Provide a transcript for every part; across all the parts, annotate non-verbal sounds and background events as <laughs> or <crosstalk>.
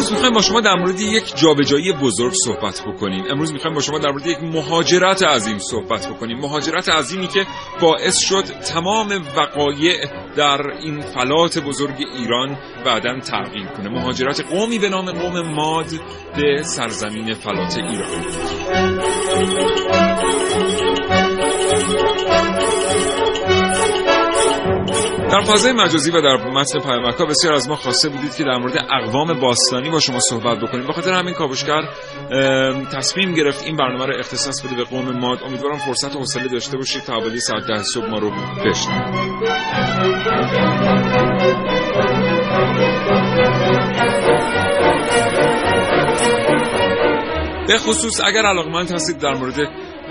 امروز می‌خوایم با شما در مورد یک جابجایی بزرگ صحبت بکنیم. امروز می‌خوایم با شما در مورد یک مهاجرت عظیم صحبت بکنیم. مهاجرت عظیمی که باعث شد تمام وقایع در این فلات بزرگ ایران بعدا تغییر کنه. مهاجرت قومی به نام قوم ماد به سرزمین فلات ایران. در فضای مجازی و در متن پیامک بسیار از ما خواسته بودید که در مورد اقوام باستانی با شما صحبت بکنیم. به خاطر همین کاوشگر تصمیم گرفت این برنامه رو اختصاص بده به قوم ماد. امیدوارم فرصت و حوصله داشته باشید تا حوالی ساعت ده صبح ما رو بشنوید به خصوص اگر علاقمند هستید در مورد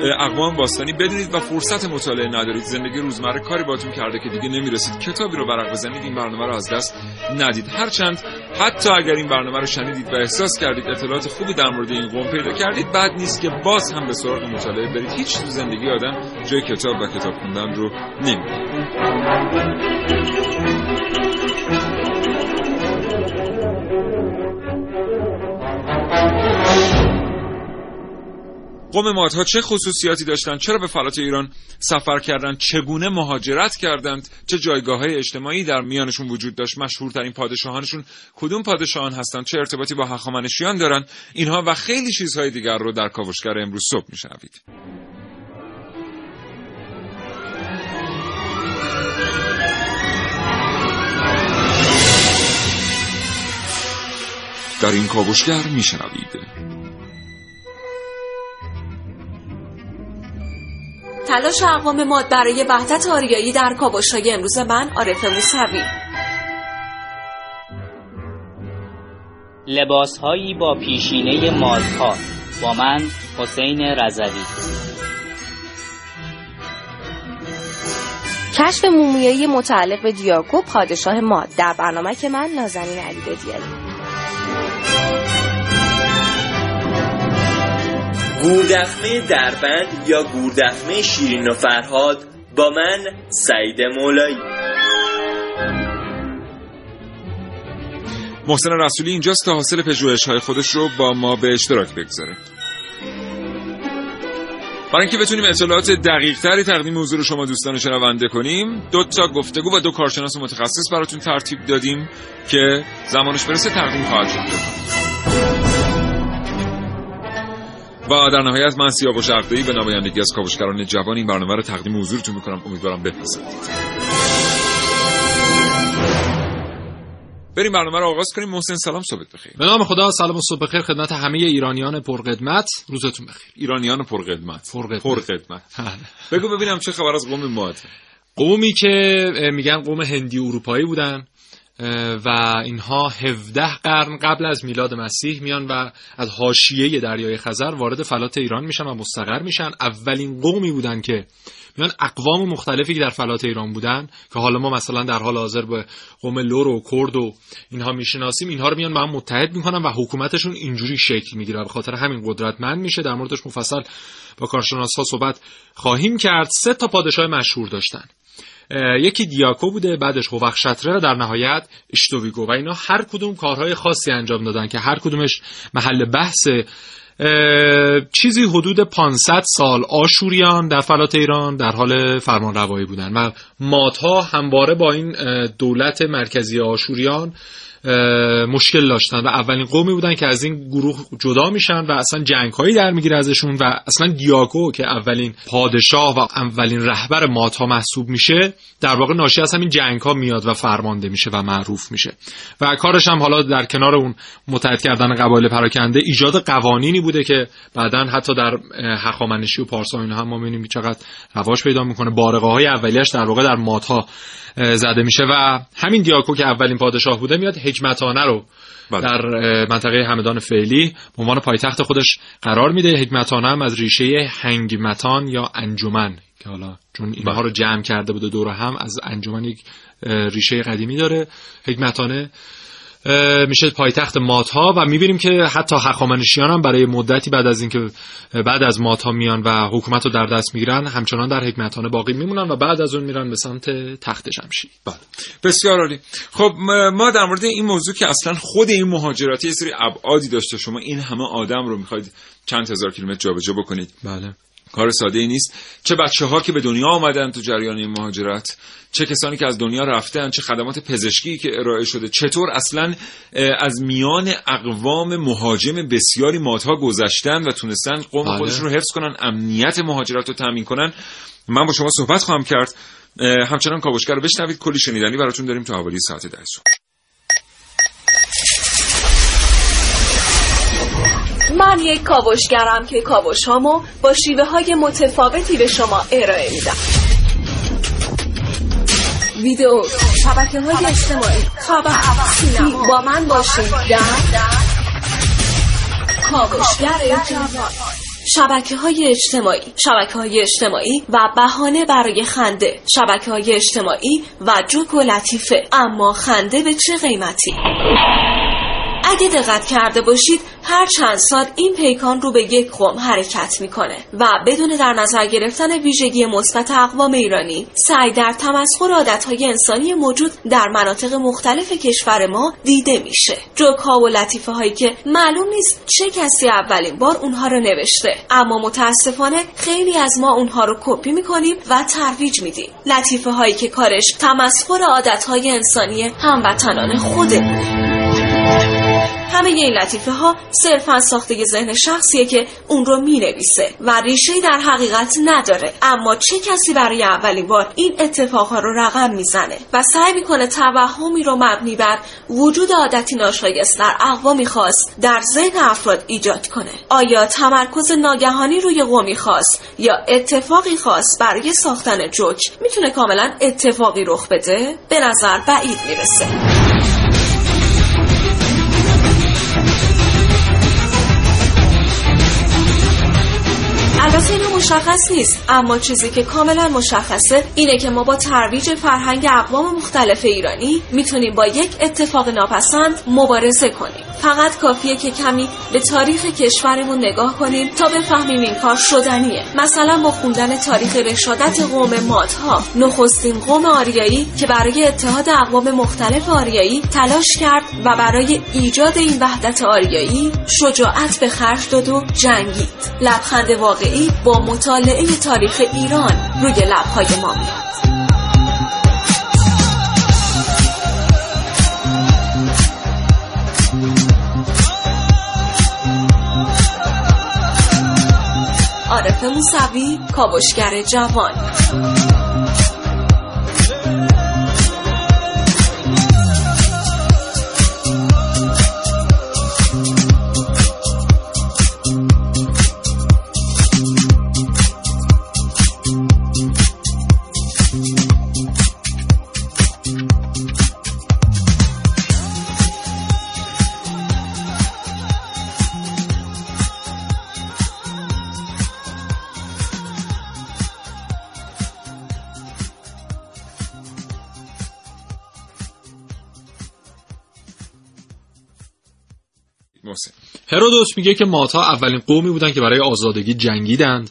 اقوام باستانی بدونید و فرصت مطالعه ندارید. زندگی روزمره کاری باتون کرده که دیگه نمی‌رسید. کتابی رو ورق بزنید این برنامه رو از دست ندید. هرچند حتی اگر این برنامه رو شنیدید و احساس کردید اطلاعات خوبی در مورد این قوم پیدا کردید بعد نیست که باز هم به سراغ مطالعه برید. هیچ تو زندگی آدم جای کتاب و کتاب خوندن رو نمیده قوم مادها چه خصوصیاتی داشتند چرا به فلات ایران سفر کردند چگونه مهاجرت کردند؟ چه جایگاه های اجتماعی در میانشون وجود داشت؟ مشهورترین پادشاهانشون کدوم پادشاهان هستند؟ چه ارتباطی با هخامنشیان دارند؟ اینها و خیلی چیزهای دیگر رو در کاوشگر امروز صبح میشنوید. در این کاوشگر میشنوید. تلاش اقوام ماد برای وحدت آریایی در کاوش‌های امروز من عارف موسوی. لباسهایی با پیشینه مادها با من حسین رضوی. کشف مومیایی متعلق به دیاکو پادشاه ماد. در برنامه که من نازنین علی بدیاری گوردخمه دربند یا گوردخمه شیرین و فرهاد با من سعید مولایی. محسن رسولی اینجاست تا حاصل پژوهش های خودش رو با ما به اشتراک بگذاره. برای اینکه بتونیم اطلاعات دقیق تری تقدیم حضور شما دوستان شنونده کنیم دو تا گفتگو و دو کارشناس متخصص براتون ترتیب دادیم که زمانش برسه تقدیم خواهد شد. و در نهایت من سیاوش شرقی به نمایندگی از کاوشگران جوان این برنامه رو تقدیم حضورتون می‌کنم. امیدوارم بپسندید بریم برنامه رو آغاز کنیم. محسن سلام صبح بخیر. به نام خدا سلام و صبح بخیر خدمت همه ایرانیان پرقدمت روزتون بخیر. ایرانیان پرقدمت پرقدمت پرقدمت بگو ببینم چه خبر از قوم ماد قومی که میگن قوم هندی اروپایی بودن. و اینها 17 قرن قبل از میلاد مسیح میان و از حاشیه دریای خزر وارد فلات ایران میشن و مستقر میشن. اولین قومی بودن که میان اقوام مختلفی که در فلات ایران بودن که حالا ما مثلا در حال حاضر به قوم لور و کرد و اینها می‌شناسیم اینها رو میان با هم متحد می‌کنن و حکومتشون اینجوری شکل می‌گیره. به خاطر همین قدرتمند میشه. در موردش مفصل با کارشناس ها صحبت خواهیم کرد. سه تا پادشاه مشهور داشتن. یکی دیاکو بوده بعدش هوخشتره در نهایت اشتویگو و اینا هر کدوم کارهای خاصی انجام دادن که هر کدومش محل بحث. چیزی حدود 500 سال آشوریان در فلات ایران در حال فرمان روایی بودن. و مادها همواره با این دولت مرکزی آشوریان مشکل داشتن و اولین قومی بودن که از این گروه جدا میشن و اصلا جنگ هایی در می‌گیره ازشون و اصلا دیاگو که اولین پادشاه و اولین رهبر ماتا محسوب میشه در واقع ناشی از همین جنگ ها میاد و فرمانده میشه و معروف میشه. و کارش هم حالا در کنار اون متحد کردن قبایل پراکنده ایجاد قوانینی بوده که بعدا حتی در هخامنشی و پارسا اینا هم ما می‌بینیم چقدر رواج پیدا می‌کنه. بارقه های اولیش در واقع در ماتا زده میشه و همین دیاکو که اولین پادشاه بوده میاد حکمتانه رو بله. در منطقه همدان فعلی به عنوان پایتخت خودش قرار میده حکمتانه هم از ریشه هنگمتان یا انجمن که حالا چون اینها بله. رو جمع کرده بوده دور هم از انجمن یک ریشه قدیمی داره حکمتانه میشه پایتخت ماتها و می‌بینیم که حتی هخامنشیان هم برای مدتی بعد از اینکه بعد از ماتها میان و حکومت رو در دست می‌گیرن همچنان در حکمتانه باقی میمونن و بعد از اون میرن به سمت تخت جمشید بله. بسیار عالی. خب ما در مورد این موضوع که اصلا خود این مهاجراتی یه سری ابعادی داشته شما این همه آدم رو می‌خواید چند هزار کیلومتر جابجا بکنید. بله. کار ساده ای نیست. چه بچه ها که به دنیا آمدن تو جریان این مهاجرت چه کسانی که از دنیا رفتن چه خدمات پزشکی که ارائه شده. چطور اصلا از میان اقوام مهاجم بسیاری مادها گذشتن و تونستن قوم بله. خودشون رو حفظ کنن امنیت مهاجرت رو تامین کنن؟ من با شما صحبت خواهم کرد. همچنان کاوشگر رو بشنوید. کلی شنیدنی براتون داریم تا حوالی ساعت ده من یک کاوشگرم که کاوش هامو با شیوه های متفاوتی به شما ارائه میدم. ویدیو شبکه های اجتماعی. خبر سینما. با من باشید. در کاوشگر جوان. شبکه های اجتماعی. شبکه های اجتماعی و بهانه برای خنده. شبکه های اجتماعی و جوک و لطیفه. اما خنده به چه قیمتی؟ اگه دقت کرده باشید هر چند سال این پیکان رو به یک قوم حرکت می‌کنه و بدون در نظر گرفتن ویژگی مثبت اقوام ایرانی سعی در تمسخر عادتهای انسانی موجود در مناطق مختلف کشور ما دیده میشه. جوک ها و لطیفه هایی که معلوم نیست چه کسی اولین بار اونها رو نوشته. اما متاسفانه خیلی از ما اونها رو کپی می‌کنیم و ترویج میدیم. لطیفه هایی که کارش تمسخر عادتهای انسانی هموطنان خودمونه همه این لطیفه ها صرفا ساخته ذهن شخصیه که اون رو می نویسه و ریشه در حقیقت نداره. اما چه کسی برای اولین بار این اتفاقها رو رقم می‌زنه و سعی می‌کنه توهمی رو مبنی بر وجود عادتی ناشایست در اقوامی خاص در ذهن افراد ایجاد کنه؟ آیا تمرکز ناگهانی روی قومی خاص یا اتفاقی خاص برای ساختن جوک می‌تونه کاملا اتفاقی رخ بده؟ به نظر بعید می‌رسه. البته اینو مشخص نیست اما چیزی که کاملا مشخصه اینه که ما با ترویج فرهنگ اقوام مختلف ایرانی می‌تونیم با یک اتفاق ناپسند مبارزه کنیم. فقط کافیه که کمی به تاریخ کشورمون نگاه کنیم تا بفهمیم این کار شدنیه. مثلا با خوندن تاریخ رشادت قوم مادها نخستین قوم آریایی که برای اتحاد اقوام مختلف آریایی تلاش کرد و برای ایجاد این وحدت آریایی شجاعت به خرج داد و جنگید. لبخند واقعی. با مطالعه تاریخ ایران روی لبهای ما میاد. عارف موسوی کاوشگر جوان. هرودوس میگه که ماتا اولین قومی بودن که برای آزادگی جنگیدند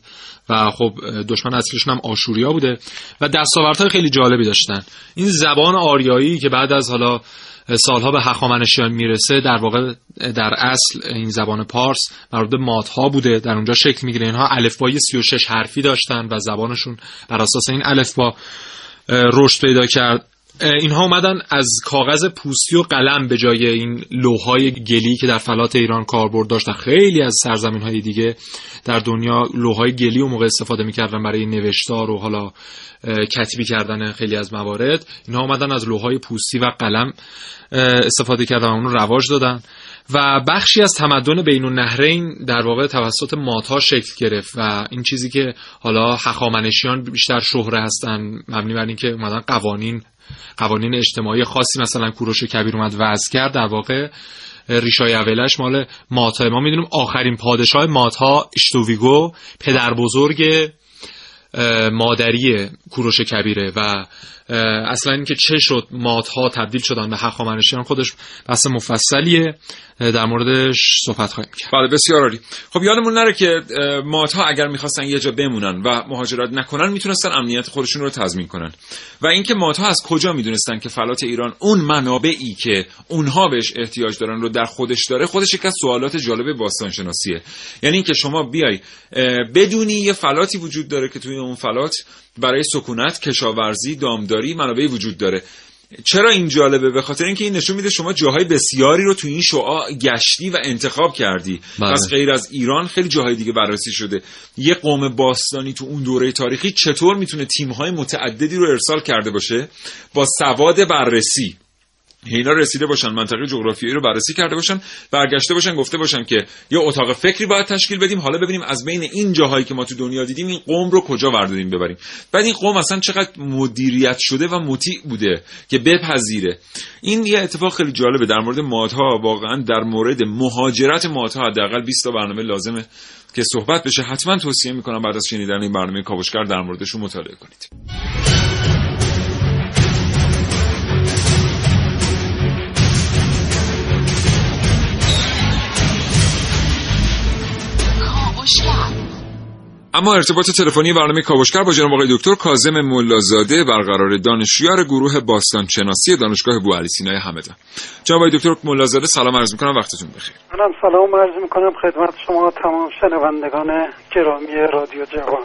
و خب دشمن اصلیشون هم آشوریا بوده و دستاوردهای خیلی جالبی داشتن. این زبان آریایی که بعد از حالا سالها به هخامنشیان می‌رسه در واقع در اصل این زبان پارس مربوط به مادها بوده. در اونجا شکل می‌گیره. اینها الفبای 36 حرفی داشتن و زبانشون بر اساس این الفبا رشد پیدا کرد. اینها اومدن از کاغذ پوستی و قلم به جای این لوهای گلی که در فلات ایران کاربرد داشت خیلی از سرزمین های دیگه در دنیا لوهای گلی و موقع استفاده می‌کردن برای نوشتار و حالا کتبی کردن خیلی از موارد. اینها اومدن از لوهای پوستی و قلم استفاده کردن و اونو رواج دادن. و بخشی از تمدن بین النهرین در واقع توسط ماتا شکل گرفت و این چیزی که حالا هخامنشیان بیشتر شهره هستن مبنی بر اینکه اومدن قوانین قوانین اجتماعی خاصی مثلا کوروش کبیر اومد وضع کرد. در واقع ریشای اولش مال ماتا. ما می‌دونیم آخرین پادشاه ماتا اشتوویگو پدر بزرگ مادری کوروش کبیره و اصلا اینکه چه شد مادها تبدیل شدن به هخامنشیان خودش بحث مفصلیه. در موردش صحبت خواهیم کرد. بله بسیار عالی. خب یادمون نره که مادها اگر می‌خواستن یه جا بمونن و مهاجرت نکنن می‌تونستن امنیت خودشون رو تضمین کنن. و اینکه مادها از کجا می‌دونستن که فلات ایران اون منابعی که اونها بهش احتیاج دارن رو در خودش داره خودش یک از سوالات جالب باستان شناسیه یعنی اینکه شما بیای بدونی یه فلاتی وجود داره که توی اون فلات برای سکونت کشاورزی دامداری منابعی وجود داره. چرا این جالبه؟ به خاطر اینکه این نشون میده شما جاهای بسیاری رو تو این شعاع گشتی و انتخاب کردی. بله. پس غیر از ایران خیلی جاهای دیگه بررسی شده. یه قوم باستانی تو اون دوره تاریخی چطور می‌تونه تیم‌های متعددی رو ارسال کرده باشه؟ با سواد بررسی. اینا رسیده باشن منطقه جغرافیایی رو بررسی کرده باشن برگشته باشن گفته باشن که یه اتاق فکری باید تشکیل بدیم حالا ببینیم از بین این جاهایی که ما تو دنیا دیدیم این قوم رو کجا ورداریم ببریم. بعد این قوم اصلا چقدر مدیریت شده و مطیع بوده که بپذیره. این یه اتفاق خیلی جالبه در مورد مادها. واقعا در مورد مهاجرت مادها حداقل 20 تا برنامه لازمه که صحبت بشه. حتما توصیه می‌کنم بعد از شنیدن این برنامه کاوشگر در موردشون مطالعه کنید. اما ارتباط تلفنی برنامه کاوشگر با جناب آقای دکتر کاظم ملازاده برقرار دانشیار گروه باستان شناسی دانشگاه بوعلی سینای همدان. جناب آقای دکتر ملازاده سلام عرض می‌کنم وقتتون بخیر. منم سلام عرض می‌کنم خدمت شما تمام شنوندگان گرامی رادیو جوان.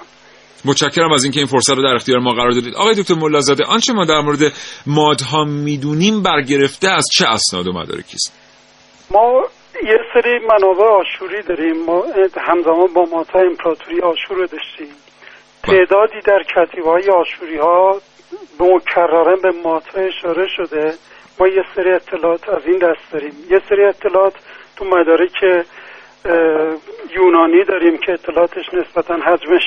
متشکرم از اینکه این فرصت رو در اختیار ما قرار دادید. آقای دکتر ملازاده آنچه ما در مورد مادها می‌دونیم برگرفته از چه اسناد و مدارکی است؟ ما یه سری منابع آشوری داریم. ما همزمان با ماتا امپراتوری آشور رو داشتیم. تعدادی در کتیبه های آشوری ها به مکررن به ماتا اشاره شده. ما یه سری اطلاعات از این دست داریم. یه سری اطلاعات تو مدارک یونانی داریم که اطلاعاتش نسبتا حجمش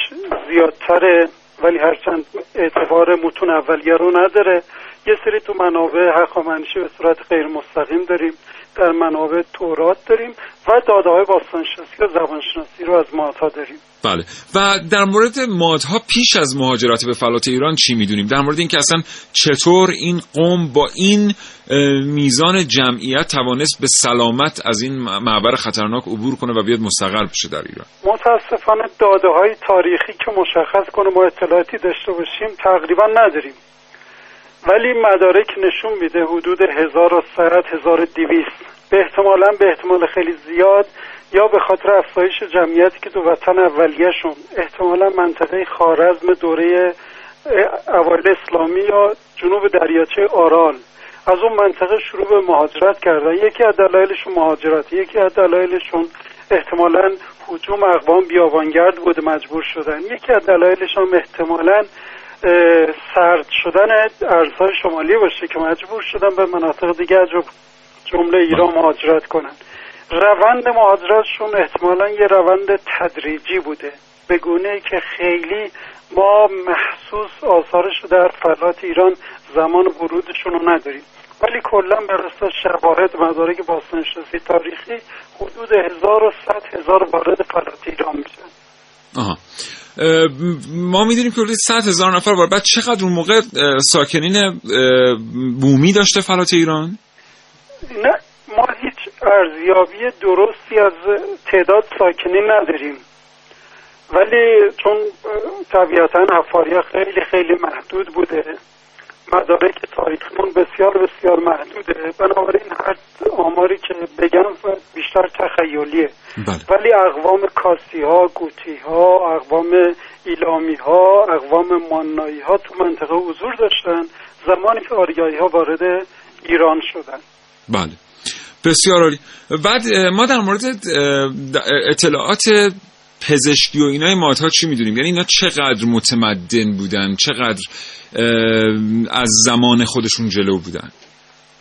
زیادتره ولی هرچند اعتبار متون اولیه رو نداره. یه سری تو منابع هخامنشی به صورت غیر مستقیم داریم. در منابع تورات داریم و داده های باستانشناسی و زبانشناسی رو از مادها داریم. بله. و در مورد مادها پیش از مهاجرت به فلات ایران چی می‌دونیم؟ در مورد اینکه اصلا چطور این قوم با این میزان جمعیت توانست به سلامت از این معبر خطرناک عبور کنه و بیاد مستقر بشه در ایران؟ متاسفانه داده های تاریخی که مشخص کنه ما اطلاعاتی داشته باشیم تقریبا نداریم. ولی مدارک نشون میده حدود 1100 1200 به احتمالا به احتمال خیلی زیاد یا به خاطر افزایش جمعیتی که دو وطن اولیهشون احتمالا منطقه خارزم دوره اوایل اسلامی یا جنوب دریاچه آرال از اون منطقه شروع به مهاجرت کردن. یکی از دلایلشون مهاجرت. یکی از دلایلشون احتمالا حجوم اقوام بیابانگرد بوده مجبور شدن. یکی از دلایلش هم احتمالا سرد شدن ارزهای شمالی باشه که مجبور شدن به مناطق دیگه از جمله ایران مهاجرت کنن. روند مهاجرتشون احتمالا یه روند تدریجی بوده. به گونه که خیلی ما محسوس آثارش در فلات ایران زمان ورودشون رو نداریم. ولی کلا بر اساس شواهد مدارک باستانشناسی تاریخی حدود 1100 هزار وارد فلات ایران میشن. آها. ما می‌دونیم که حدود 100 هزار نفر بار بعد چقدر اون موقع ساکنین بومی داشته فلات ایران؟ نه ما هیچ ارزیابی درستی از تعداد ساکنین نداریم. ولی چون طبیعتا حفاری خیلی خیلی محدود بوده. مدارک تاریخمون بسیار بسیار محدوده. بنابراین هر آماری که بگم بیشتر تخیلیه. بله. ولی اقوام کاسی ها گوتی ها اقوام ایلامی ها اقوام مانایی ها تو منطقه حضور داشتن. زمانی که آریایی ها وارد ایران شدن. بله. بسیار عالی. بعد ما در مورد اطلاعات پزشکی و اینای مادها چی می‌دونیم؟ یعنی اینا چقدر متمدن بودن چقدر از زمان خودشون جلو بودن؟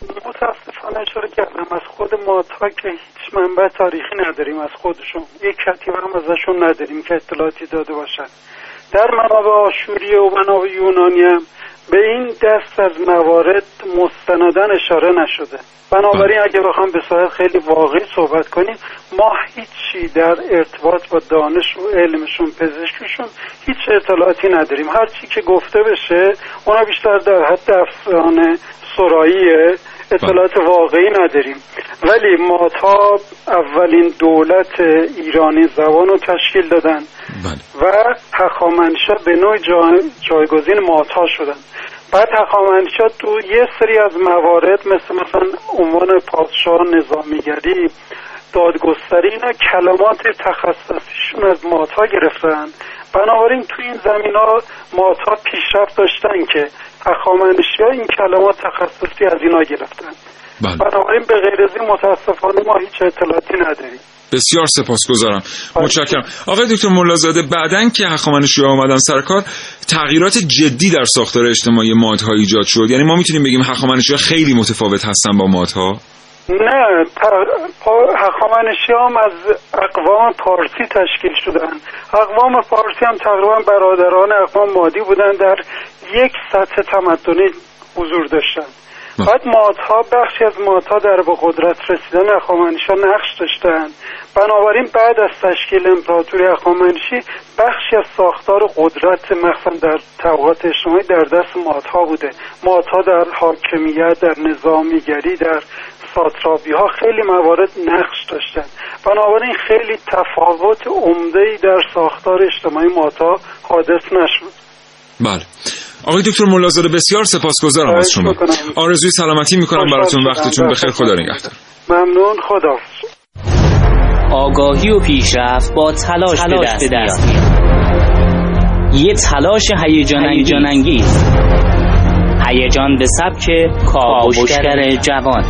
متاسفانه اشاره کردم. از خود مادها که هیچ منبع تاریخی نداریم. از خودشون. یک کتیبه هم ازشون نداریم که اطلاعاتی داده باشن. در منابع آشوری و منابع یونانی هم به این دست از موارد مستندن اشاره نشده. بنابراین اگه بخوام به صورت خیلی واقعی صحبت کنیم ما هیچی در ارتباط با دانش و علمشون پزشکشون هیچ اطلاعاتی نداریم. هر چی که گفته بشه اونا بیشتر در حد افسانه سراییه. اطلاعات واقعی نداریم. ولی ماتا اولین دولت ایرانی زبان رو تشکیل دادن بله. و هخامنشا به نوع جا... جایگزین ماتا شدن. بعد هخامنشا تو یه سری از موارد مثل مثلا عنوان پادشاه نظامیگری دادگستری اینا کلمات تخصصیشون از ماتا گرفتن. بنابراین تو این زمین ها ماتا پیشرفت داشتن که هخامنشی ها این کلمات تخصصی از اینا گرفتن. بله. بنابراین به غیر از این متاسفانه ما هیچ اطلاعاتی نداریم. بسیار سپاسگزارم. متشکرم. آقای دکتر ملازاده بعدن که هخامنشی ها آمدن سر کار تغییرات جدی در ساختار اجتماعی مادها ایجاد شد. یعنی ما می‌تونیم بگیم هخامنشی ها خیلی متفاوت هستن با مادها؟ نه هخامنشی هم از اقوام پارسی تشکیل شدن. اقوام پارسی هم تقریبا برادران اقوام مادی بودن در یک سطح تمدنی حضور داشتن. بعد مادها بخشی از مادها در به قدرت رسیدن اخامنشی نقش داشتن. بنابراین بعد از تشکیل امپراتوری اخامنشی بخشی از ساختار قدرت مخصوصا در طبقات اجتماعی در دست مادها بوده. مادها در حاکمیت در نظامیگری در ساترابی ها خیلی موارد نقش داشتن. بنابراین خیلی تفاوت عمده در ساختار اجتماعی مادها حادث نشد. بله. آقای دکتر ملازاده بسیار سپاسگزارم از شما. آرزوی سلامتی می‌کنم براتون. وقتتون بخیر. خدا نگهدار. ممنون. خدا آگاهی و پیشرفت با تلاش, تلاش به دست میاد. یه تلاش هیجان انگیز هیجان به سبک کاوشگر جوان.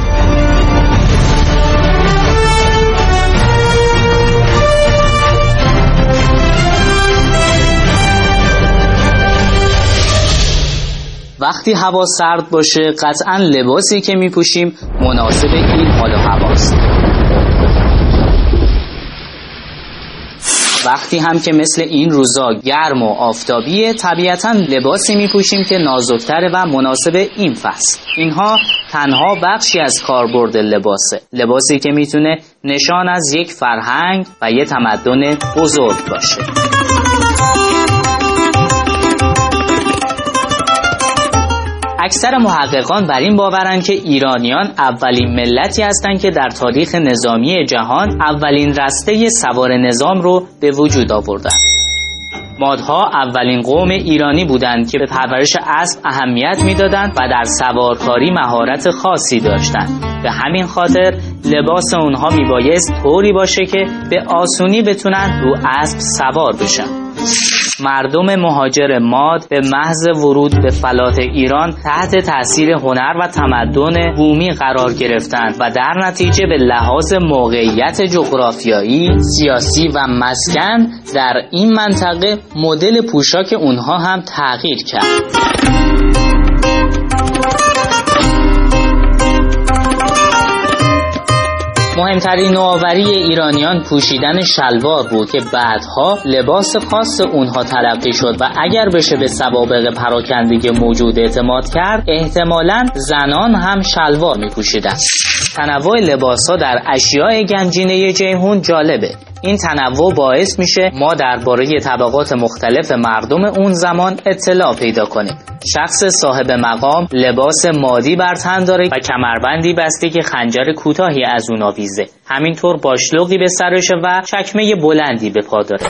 وقتی هوا سرد باشه قطعا لباسی که میپوشیم مناسب این حال و هواست. وقتی هم که مثل این روزا گرم و آفتابیه طبیعتا لباسی میپوشیم که نازکتره و مناسب این فصل. اینها تنها بخشی از کاربرد لباسه. لباسی که می‌تونه نشان از یک فرهنگ و یه تمدن بزرگ باشه. اکثر محققان بر این باورند که ایرانیان اولین ملتی هستند که در تاریخ نظامی جهان اولین رسته سوار نظام رو به وجود آوردند. مادها اولین قوم ایرانی بودند که به پرورش اسب اهمیت می‌دادند و در سوارکاری مهارت خاصی داشتند. به همین خاطر لباس اونها میبایست طوری باشه که به آسونی بتونن رو اسب سوار بشن. مردم مهاجر ماد به محض ورود به فلات ایران تحت تاثیر هنر و تمدن بومی قرار گرفتند و در نتیجه به لحاظ موقعیت جغرافیایی، سیاسی و مسکن در این منطقه مدل پوشاک اونها هم تغییر کرد. مهمترین نوآوری ایرانیان پوشیدن شلوار بود که بعدها لباس خاص اونها تلقی شد و اگر بشه به سوابق پراکندگی موجود اعتماد کرد احتمالا زنان هم شلوار می پوشیدن. تنوع لباس ها در اشیاء گنجینه جیهون جالبه این تنوع باعث میشه ما درباره طبقات مختلف مردم اون زمان اطلاع پیدا کنیم. شخص صاحب مقام لباس مادی بر تن داره و کمربندی بسته که خنجر کوتاهی از اون آویزه. همینطور باشلوقی به سرشه و چکمه بلندی به پا داره.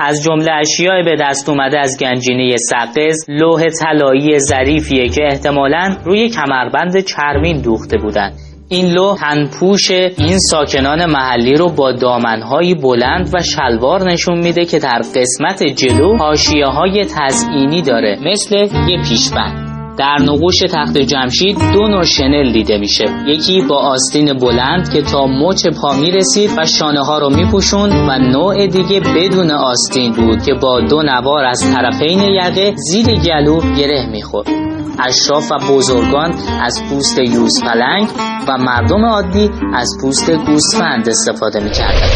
از جمله اشیاء به دست اومده از گنجینه سقز لوح طلایی ظریفیه که احتمالا روی کمربند چرمین دوخته بودند این لوح تنپوش این ساکنان محلی رو با دامنهایی بلند و شلوار نشون میده که در قسمت جلو حاشیه های تزئینی داره مثل یه پیشبند. در نقوش تخت جمشید دو نوع شنل دیده میشه. یکی با آستین بلند که تا مچ پا می‌رسید و شانه ها رو میپوشون و نوع دیگه بدون آستین بود که با دو نوار از طرفین یقه زیر گلو گره می‌خورد. اشراف و بزرگان از پوست یوز پلنگ و مردم عادی از پوست گوسفند استفاده می‌کردند.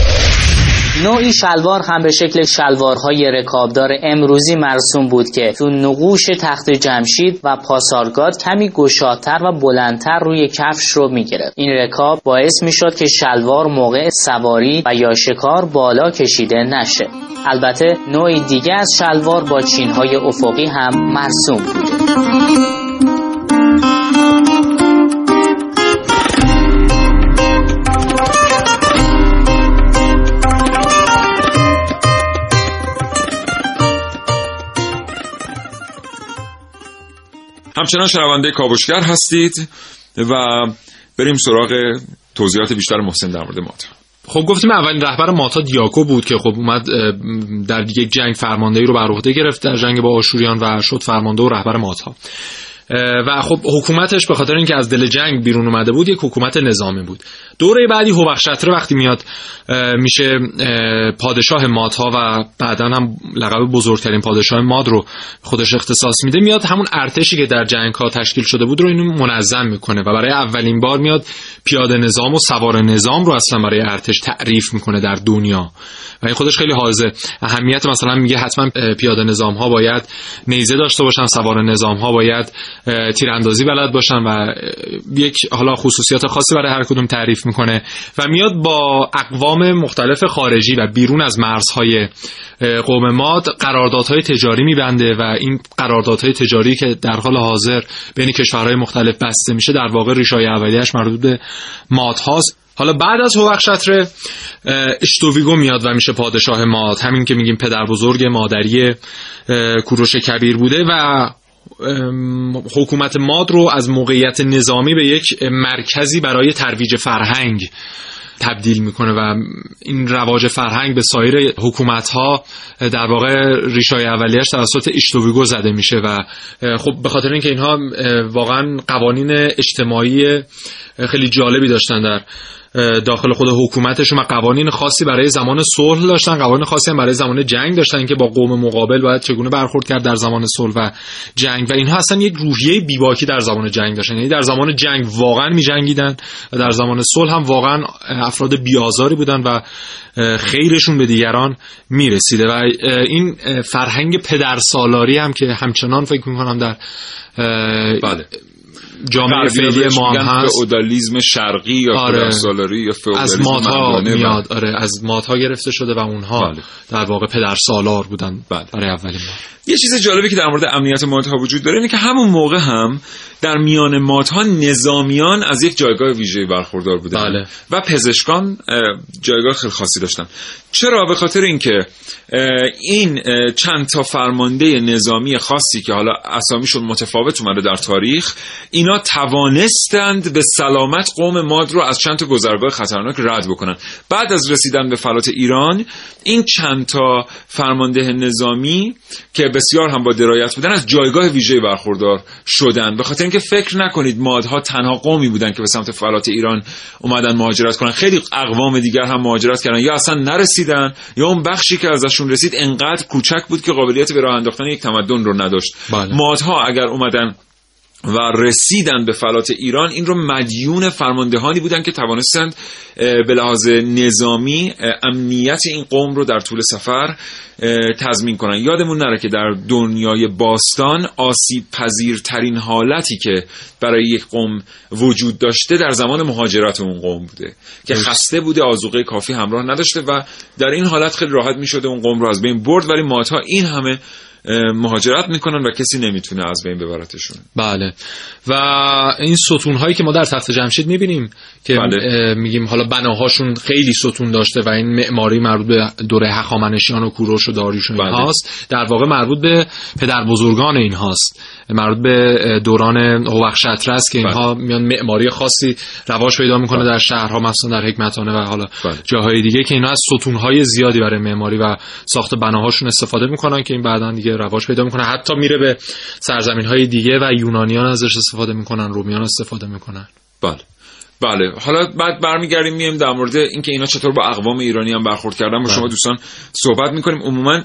نوعی شلوار هم به شکل شلوارهای رکابدار امروزی مرسوم بود که تو نقوش تخت جمشید و پاسارگاد کمی گشادتر و بلندتر روی کفش رو می‌گرفت. این رکاب باعث می‌شد که شلوار موقع سواری و یا شکار بالا کشیده نشه. البته نوعی دیگه از شلوار با چینهای افقی هم مرسوم بوده همچنان شنونده کاوشگر هستید و بریم سراغ توضیحات بیشتر محسن در مورد ماتا. خب گفتیم اولین رهبر ماتا دیاکو بود که خب اومد در یک جنگ فرماندهی رو بر عهده گرفت در جنگ با آشوریان و شد فرمانده و رهبر ماتا. و خب حکومتش به خاطر اینکه از دل جنگ بیرون اومده بود یک حکومت نظامی بود. دوره بعدی هوبخشتر وقتی میاد میشه پادشاه مادها و بعدا هم لقب بزرگترین پادشاه ماد رو خودش اختصاص میده میاد همون ارتشی که در جنگ ها تشکیل شده بود رو اینو منظم می‌کنه و برای اولین بار میاد پیاده نظام و سوار نظام رو اصلا برای ارتش تعریف می‌کنه در دنیا. و این خودش خیلی حائزه. اهمیت مثلا میگه حتما پیاده نظام ها باید نیزه داشته باشن سوار نظام ها باید تیراندازی بلد باشن و یک حالا خصوصیات خاصی برای هر کدوم تعریف می‌کنه و میاد با اقوام مختلف خارجی و بیرون از مرزهای قوم ماد قراردادهای تجاری میبنده و این قراردادهای تجاری که در حال حاضر بین کشورهای مختلف بسته میشه در واقع ریشای اولیش مربوط به ماد هاست. حالا بعد از هوخشتر اشتوویگو میاد و میشه پادشاه ماد. همین که میگیم پدر بزرگ مادری کوروش کبیر بوده و حکومت ماد رو از موقعیت نظامی به یک مرکزی برای ترویج فرهنگ تبدیل می‌کنه و این رواج فرهنگ به سایر حکومت ها در واقع ریشای اولیش توسط اشتوویگو زده میشه و خب به خاطر اینکه اینها واقعا قوانین اجتماعی خیلی جالبی داشتن در داخل خود حکومتشون و قوانین خاصی برای زمان صلح داشتن قوانین خاصی هم برای زمان جنگ داشتن که با قوم مقابل باید چگونه برخورد کرد در زمان صلح و جنگ. و اینها اصلا یک روحیه بیباکی در زمان جنگ داشتن. یعنی در زمان جنگ واقعا می جنگیدن و در زمان صلح هم واقعا افراد بیازاری بودن و خیرشون به دیگران می‌رسیده. و این فرهنگ پدرسالاری هم که همچنان فکر می‌کنم در بله. جامعه فعلی ما هم هست فئودالیسم شرقی یا آره. سالاری یا از مادها میاد آره از مادها گرفته شده و اونها بله. در واقع پدر سالار بودن بله. برای اولین بار یه چیز جالبی که در مورد امنیت مادها وجود داره اینه که همون موقع هم در میان مادها نظامیان از یک جایگاه ویژه‌ای برخوردار بودن. بله. و پزشکان جایگاه خیلی خاصی داشتن. چرا؟ به خاطر اینکه این چند تا فرمانده نظامی خاصی که حالا اسامیشون متفاوت اومده در تاریخ اینا توانستند به سلامت قوم ماد رو از چند تا گذرگاه خطرناک رد بکنن. بعد از رسیدن به فلات ایران این چند تا فرمانده نظامی که بسیار هم با درایت بودن از جایگاه ویژه‌ای برخوردار شدن. به خاطر اینکه فکر نکنید مادها تنها قومی بودن که به سمت فلات ایران اومدن مهاجرت کنن. خیلی اقوام دیگر هم مهاجرت کردن. یا اصلا نرسیدن یا اون بخشی که ازشون رسید انقدر کوچک بود که قابلیت به راه انداختن یک تمدن رو نداشت. بله. مادها اگر اومدن و رسیدن به فلات ایران. این رو مدیون فرماندهانی بودن که توانستند به لحاظ نظامی امنیت این قوم رو در طول سفر تضمین کنن. یادمون نره که در دنیای باستان آسیب پذیرترین حالتی که برای یک قوم وجود داشته در زمان مهاجرت اون قوم بوده که خسته بوده آزوقه کافی همراه نداشته و در این حالت خیلی راحت می شده اون قوم رو از بین برد. ولی ماتا این همه مهاجرت می‌کنن و کسی نمی‌تونه از بین ببرتشون بله و این ستون هایی که ما در تخت جمشید می‌بینیم که بله. میگیم حالا بناهاشون خیلی ستون داشته و این معماری مربوط به دوره هخامنشیان و کوروش و داریوش و بله. هاست در واقع مربوط به پدر بزرگان این هاست مربوط به دوران هوخشتر است که اینها بله. میان معماری خاصی رواج پیدا می‌کنه بله. در شهرها مثلا در حکمتانه و حالا بله. جاهای دیگه که اینا از ستونهای زیادی برای معماری و ساخت بناهاشون استفاده می‌کنن که این بعدا دیگه رواج پیدا می‌کنه. حتی میره به سرزمین های دیگه و یونانیان ازش استفاده می‌کنن رومیان استفاده می‌کنن. بله. بله. حالا بعد برمیگردیم میایم در مورد اینکه اینا چطور با اقوام ایرانی هم برخورد کردن. با شما دوستان صحبت می‌کنیم. عموما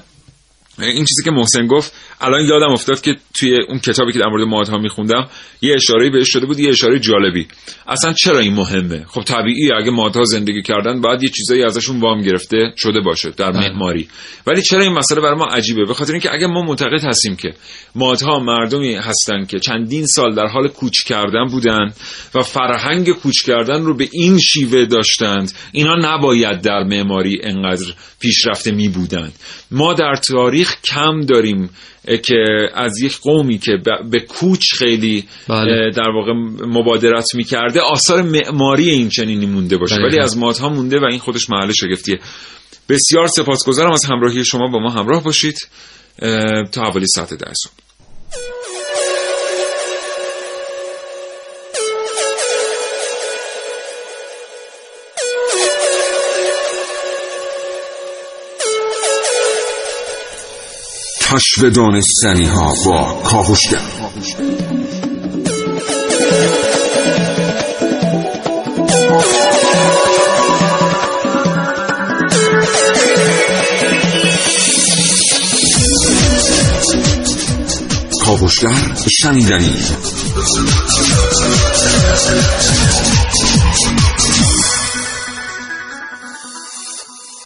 این چیزی که محسن گفت الان یادم افتاد که توی اون کتابی که در مورد مادها میخوندم یه اشاره بهش شده بود یه اشاره جالبی. اصلا چرا این مهمه؟ خب طبیعی اگه مادها زندگی کردن بعد یه چیزایی ازشون وام گرفته شده باشه در بله. معماری. ولی چرا این مسئله برای ما عجیبه؟ به خاطر اینکه اگه ما معتقد هستیم که مادها مردمی هستن که چندین سال در حال کوچ کردن بودن و فرهنگ کوچ کردن رو به این شیوه داشتند اینا نباید در معماری انقدر پیشرفته می بودند ما در تاریخ کم داریم که از یک قومی که به کوچ خیلی بله. در واقع مبادرت می‌کرده آثار معماری این چنینی مونده باشه. ولی از مادها مونده و این خودش محل شگفتیه. بسیار سپاسگزارم از همراهی شما با ما همراه باشید تا حوالی ساعت ده کشف دانستنی ها با کاوشگر کاوشگر شنیدنی.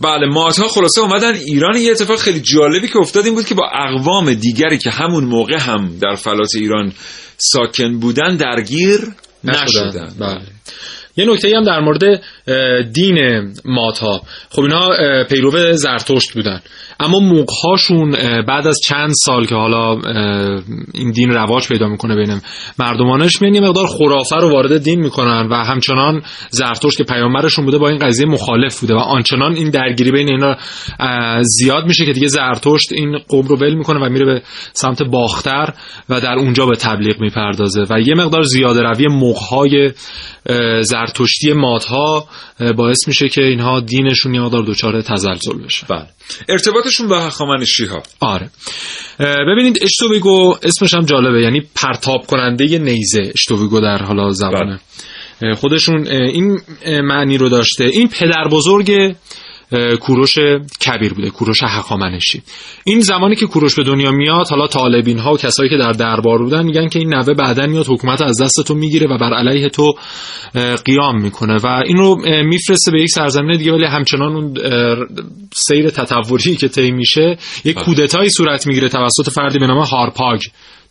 بله ماها خلاصه اومدن ایران. یه اتفاق خیلی جالبی که افتاد این بود که با اقوام دیگری که همون موقع هم در فلات ایران ساکن بودن درگیر نشدن. بله. یه نکته هم در مورد دین ماتا. خب اینا پیرو زرتشت بودن. اما موقهاشون بعد از چند سال که حالا این دین رواج پیدا می‌کنه بین مردمانش میان مقدار خرافه رو وارد دین می‌کنن و همچنان زرتشت که پیامبرشون بوده با این قضیه مخالف بوده و آنچنان این درگیری بین اینا زیاد میشه که دیگه زرتشت این قوم رو ول می‌کنه و میره به سمت باختر و در اونجا به تبلیغ می‌پردازه. و یه مقدار زیاده روی موقهای زرتشتی مادها باعث میشه که اینها دینشون یه مقدار دچار تزلزل بشه. بله. ارتباطشون با هخامنشی ها؟ آره. ببینید اشتویگو اسمش هم جالبه یعنی پرتاب کننده نیزه اشتویگو در حالا زبانه. بله. خودشون این معنی رو داشته. این پدر بزرگ کوروش کبیر بوده کوروش حقامنشی این زمانی که کوروش به دنیا میاد حالا طالبین ها و کسایی که در دربار بودن میگن که این نوه بعدا میاد حکومت از دست تو می‌گیره و بر علیه تو قیام می‌کنه و این رو میفرسته به یک سرزمین دیگه ولی همچنان اون سیر تطوری که طی میشه یک بله. کودتایی صورت می‌گیره توسط فردی به نام هارپاگ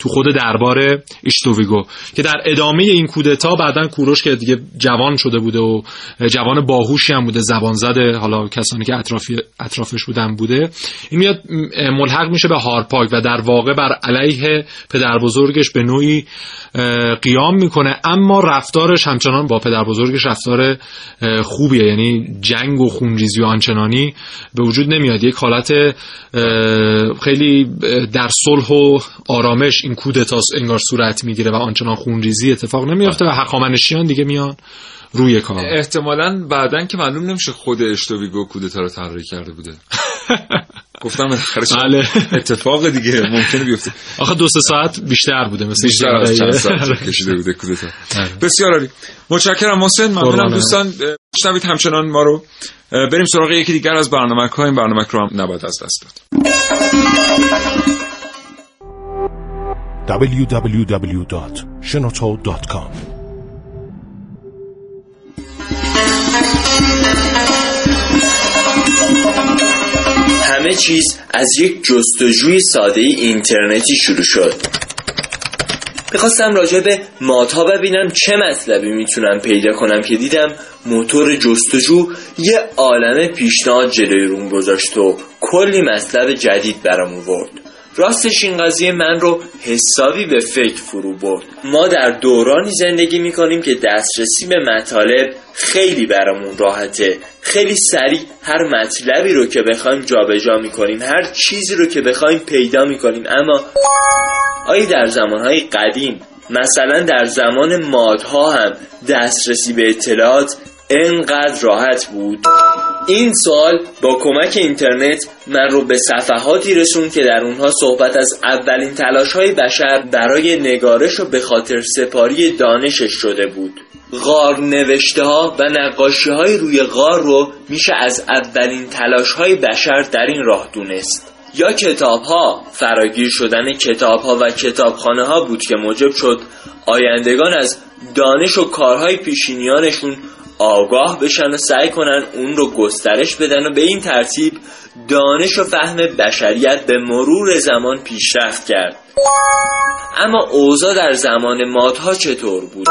تو خود دربار ایشتوویگو که در ادامه این کودتا بعدا کوروش که دیگه جوان شده بوده و جوان باهوشی هم بوده زبان زده حالا کسانی که اطرافی اطرافش بودن بوده این میاد ملحق میشه به هارپاک و در واقع بر علیه پدر بزرگش به نوعی قیام می‌کنه. اما رفتارش همچنان با پدر بزرگش رفتار خوبیه. یعنی جنگ و خونریزی و آنچنانی به وجود نمیاد. یک حالت خیلی در صلح و آرامش این کودتا انگار صورت می‌گیره و آنچنان خونریزی اتفاق نمیافته و حقامنشیان دیگه میان روی کار. احتمالا بعدا که معلوم نمیشه خود اشتویگو کودتا رو طراحی کرده بوده. <laughs> گفتم بله. اتفاق دیگه ممکنه بیفته. آخه دو سه ساعت بیشتر بوده مثل بیشتر از چند ساعت <laughs> کشیده بوده کودتا. آره. بسیار عالی. متشکرم محسن ممنونم. دوستان شنوید همچنان ما رو. بریم سراغ یکی دیگر از برنامه ها این برنامه رو هم نباید از دست داد. www.shenoto.com همه چیز از یک جستجوی ساده اینترنتی شروع شد. می‌خواستم راجع به مادها ببینم چه مطلبی می‌تونم پیدا کنم که دیدم موتور جستجو یه عالم پیشنهاد جلوی روم گذاشت و کلی مطلب جدید برام آورد. راستش این قضیه من رو حسابی به فکر فرو برد. ما در دورانی زندگی می‌کنیم که دسترسی به مطالب خیلی برامون راحته. خیلی سریع هر مطلبی رو که بخوایم جابجا می‌کنیم هر چیزی رو که بخوایم پیدا می‌کنیم. اما آیا در زمانهای قدیم مثلا در زمان مادها هم دسترسی به اطلاعات انقدر راحت بود. این سوال با کمک اینترنت من رو به صفحاتی رسون که در اونها صحبت از اولین تلاش های بشر برای نگارش و به خاطر سپاری دانشش شده بود. غار نوشته ها و نقاشی های روی غار رو میشه از اولین تلاش های بشر در این راه دونست. یا کتاب ها فراگیر شدن کتاب ها و کتابخانه ها بود که موجب شد آیندگان از دانش و کارهای پیشینیانشون آگاه بشن و سعی کنن اون رو گسترش بدن و به این ترتیب دانش و فهم بشریت به مرور زمان پیشرفت کرد اما اوضاع در زمان مادها چطور بود؟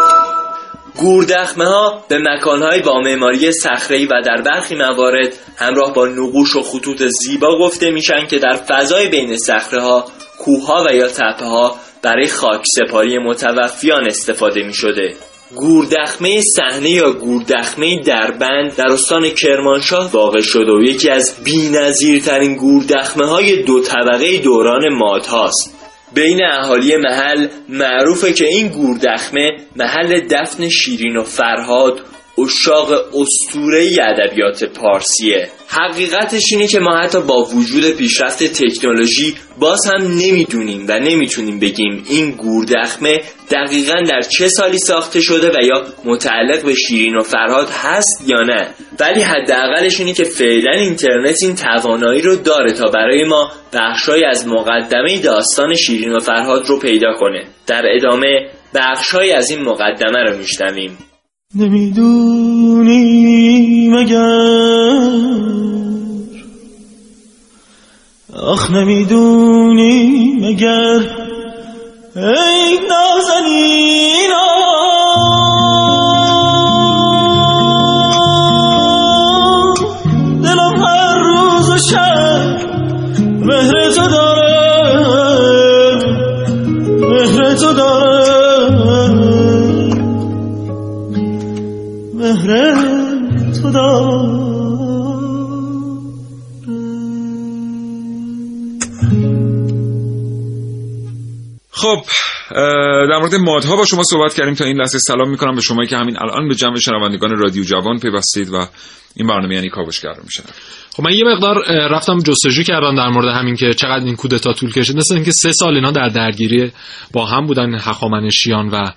گوردخمه ها به مکانهای با معماری صخره‌ای و در برخی موارد همراه با نقوش و خطوط زیبا گفته میشن که در فضای بین صخره ها کوه ها و یا تپه ها برای خاک سپاری متوفیان استفاده می شده گوردخمه صحنه یا گوردخمه دربند در استان کرمانشاه واقع شده و یکی از بی‌نظیرترین گوردخمه های دو طبقه دوران ماد هاست بین اهالی محل معروفه که این گوردخمه محل دفن شیرین و فرهاد اشاق استوره ادبیات پارسیه. حقیقتش اینه که ما حتی با وجود پیشرفت تکنولوژی باز هم نمی‌دونیم و نمی‌تونیم بگیم این گوردخمه دقیقا در چه سالی ساخته شده و یا متعلق به شیرین و فرهاد هست یا نه. ولی حداقلش اینه که فعلا اینترنت این توانایی رو داره تا برای ما بخشهایی از مقدمه داستان شیرین و فرهاد رو پیدا کنه. در ادامه بخشهایی از این مقدمه رو میشنویم. نمی‌دونی مگر. آخ نمی‌دونی مگر. ای نازنینا دلم هر روز و شب مهر خب در مورد مادها با شما صحبت کردیم تا این لحظه. سلام می‌کنم به شما که همین الان به جمع شنوندگان رادیو جوان پیوستید و این برنامه یعنی کاوشگر رو میشن خب من یه مقدار رفتم جستجو کردم در مورد همین که چقدر این کودتا طول کشید. مثل اینکه سه سال اینا در درگیری با هم بودن هخامنشیان و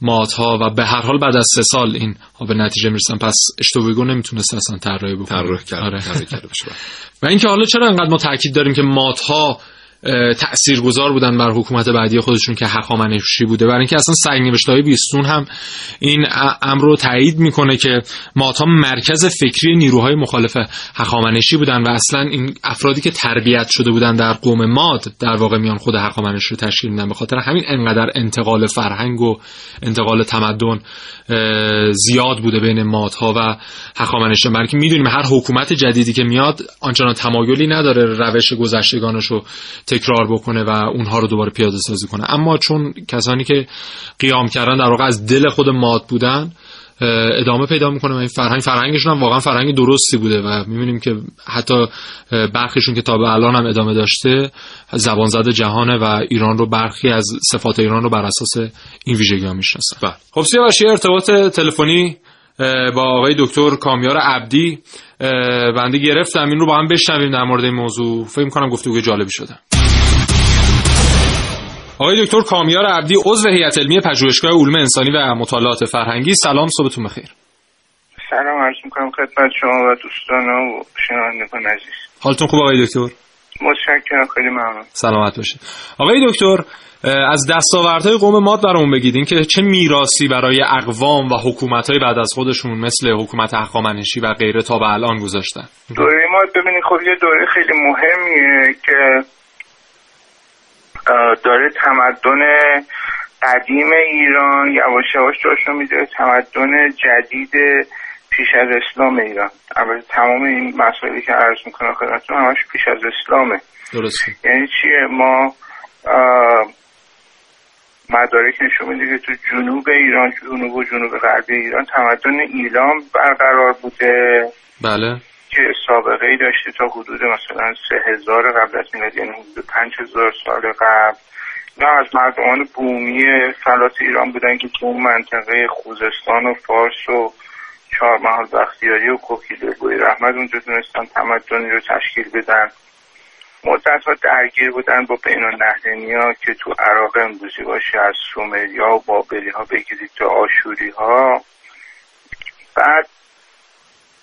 مادها و به هر حال بعد از سه سال این ها به نتیجه می‌رسن پس اشتویگو نمی‌تونست اصلا طراحی بکنه طراح کرد آره. <laughs> و اینکه حالا چرا انقدر ما تاکید داریم که مادها تاثیرگذار بودن بر حکومت بعدی خودشون که هخامنشی بوده. برای اینکه اصلا سعی نوشته های بیستون هم این امر رو تایید می‌کنه که مادها مرکز فکری نیروهای مخالف هخامنشی بودن و اصلا این افرادی که تربیت شده بودن در قوم ماد در واقع میان خود هخامنشی رو تشکیل میدن. به خاطر همین انقدر انتقال فرهنگ و انتقال تمدن زیاد بوده بین مادها و هخامنشیان. برای می‌دونیم هر حکومت جدیدی که میاد آنچنان تمایلی نداره روش گذشتگانش رو تکرار بکنه و اونها رو دوباره پیاده سازی کنه. اما چون کسانی که قیام کردن در واقع از دل خود ماد بودن ادامه پیدا می‌کنه. و این فرهنگ فرهنگشون هم واقعا فرهنگ درستی بوده و می‌بینیم که حتی برخیشون که تا به الان هم ادامه داشته زبان زد جهانه و ایران رو برخی از صفات ایران رو بر اساس این ویژگی ها می‌شناسن. خب سیاوش ارتباط تلفنی با آقای دکتر کامیار عبدی بنده گرفتم. این رو با هم بشنویم در مورد این موضوع. فکر کنم گفتگو جالبی شده. آقای دکتر کامیار عبدی عضو هیئت علمی پژوهشگاه علوم انسانی و مطالعات فرهنگی. سلام صبحتون بخیر. سلام عرض می‌کنم خدمت شما و دوستان و شنوندگان عزیز. حالتون خوب آقای دکتر؟ متشکرم خیلی ممنون. سلامت باشید آقای دکتر از دستاوردهای قوم ماد برامون بگید که چه میراثی برای اقوام و حکومت‌های بعد از خودشون مثل حکومت هخامنشی و غیره تا به الان گذاشتن؟ دوره ماد ببینید خب یه دوره خیلی مهمیه که داره تمدن قدیم ایران یواش یواش جاشو میده. تمدن جدید پیش از اسلام ایران. البته تمام این مسائلی که عرض می‌کنم خدمتتون همش پیش از اسلامه. درسته. یعنی چیه؟ ما مدارک نشون میده که تو جنوب ایران جنوب و جنوب غربی ایران تمدن ایلام برقرار بوده. بله. که سابقه ای داشته تا حدود مثلا سه هزار قبل از میلاد یعنی حدود پنج هزار سال قبل. نه از مردمان بومی فلات ایران بودن که تو اون منطقه خوزستان و فارس و چهارمحال بختیاری و کوکیله گوی رحمت اونجا تونستن تمدنی رو تشکیل بدن. مدت ها درگیر بودن با بین ها که تو عراق امروزی باشه از سومریا و بابلی ها بگیرید تا آشوری ها بعد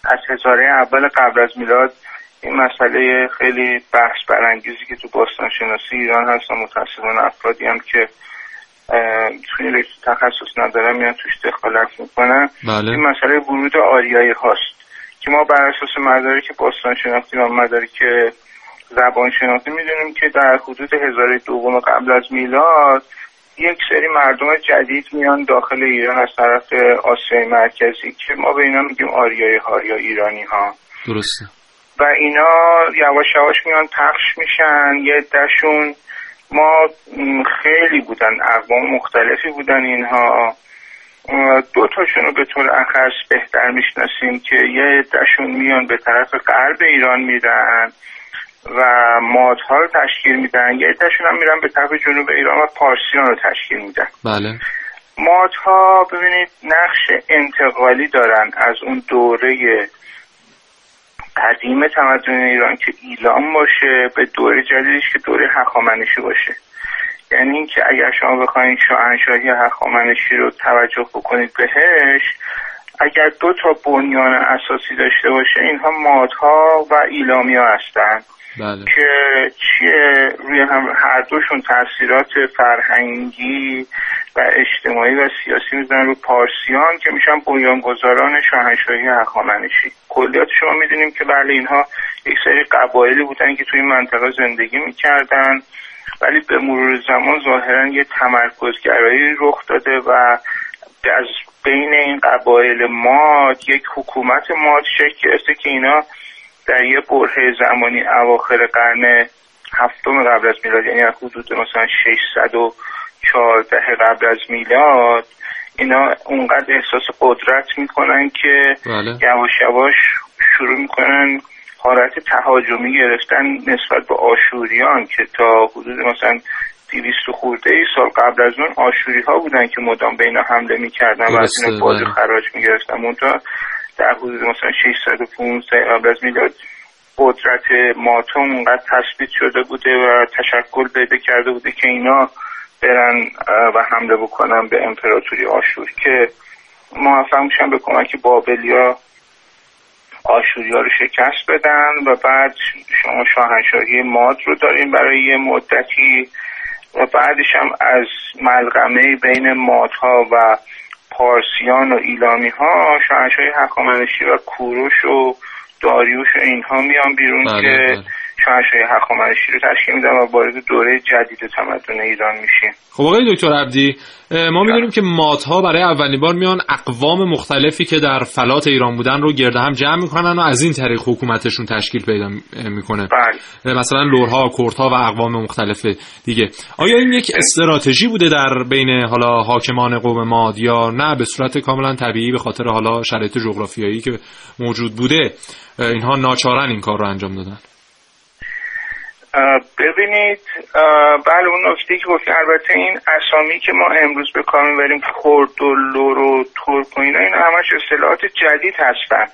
از هزاره اول قبل از میلاد این مسئله خیلی بحث برانگیزی که تو باستان شناسی ایران هست و متاسفانه افرادی هم که توی تخصص ندارن میان توش دخالت می‌کنن بله. این مسئله ورود آریایی هاست که ما بر اساس مدارک باستان شناختی و مدارک زبان شناختی می‌دونیم که در حدود هزاره دوم قبل از میلاد یک سری مردم جدید میان داخل ایران از طرف آسیای مرکزی که ما به اینا میگیم آریای ها یا ایرانی ها. درسته. و اینا یواش یواش میان پخش میشن یه دشون ما خیلی بودن اقوام مختلفی بودن اینها. دو تاشون رو به طور اخص بهتر می‌شناسیم که یه دشون میان به طرف غرب ایران میرن. و مادها رو تشکیل میدن. یه عدهشون هم میرن به طرف جنوب ایران و پارسیان رو تشکیل میدن. بله. مادها ببینید نقش انتقالی دارن از اون دوره قدیم تمدن ایران که ایلام باشه به دوره جدیدش که دوره هخامنشی باشه. یعنی اینکه اگر شما بخواید شاهنشاهی هخامنشی رو توجه بکنید بهش اگر دو تا بنیان اساسی داشته باشه اینها مادها و ایلامی ها هستن. بله. که چیه روی هم هر دوشون تاثیرات فرهنگی و اجتماعی و سیاسی می‌زنن رو پارسیان که میشن بنیانگذاران شاهنشاهی هخامنشی کلیات شما می‌دونیم که بله اینها یک سری قبایلی بودن که توی منطقه زندگی می‌کردن ولی به مرور زمان ظاهرا یه تمرکزگرایی رخ داده و از بین این قبایل ماد یک حکومت ماد شکل گرفته که اینا در یه بره زمانی اواخر قرن هفتم قبل از میلاد یعنی از حدود مثلا 614 قبل از میلاد اینا اونقدر احساس قدرت می‌کنن که بله. یواش یواش شروع می‌کنن حالت تهاجمی گرفتن نسبت به آشوریان که تا حدود مثلا دیویست خورده ای سال قبل از اون آشوری ها بودن که مدام به اینا حمله می‌کردن و از این بازی بله. خراج می‌گرفتن منتها در حدود مثلا 615 قبل از میلاد قدرت ماتم اونقدر تثبیت شده بوده و تشکل پیدا کرده بوده که اینا برن و حمله بکنن به امپراتوری آشور که موفق میشن به کمک بابلیا آشوریا رو شکست بدن و بعد شما شاهنشاهی ماد رو داریم برای یه مدتی و بعدش هم از ملغمه بین مادها و پارسیان و ایلامی ها شاهنشاهی هخامنشی و کوروش و داریوش و اینها میان بیرون بله، که بله. شاهنشاهی هخامنشی رو تشکیل میدن و وارد دوره جدید تمدن ایران میشیم. خب آقای دکتر عبدی ما می‌دونیم که مادها برای اولین بار میان اقوام مختلفی که در فلات ایران بودن رو گرد هم جمع می‌کنن و از این طریق حکومتشون تشکیل پیدا می‌کنه. بله. مثلا لورها کردها و اقوام مختلف دیگه. آیا این یک استراتژی بوده در بین حالا حاکمان قوم ماد یا نه؟ به صورت کاملا طبیعی به خاطر حالا شرایط جغرافیایی که موجود بوده اینها ناچارن این کار رو انجام دادن. ببینید بله اون نکته که گفتی البته این اسامی که ما امروز به کار می‌بریم کرد و لور و ترک و اینا این همش اصطلاحات جدید هستن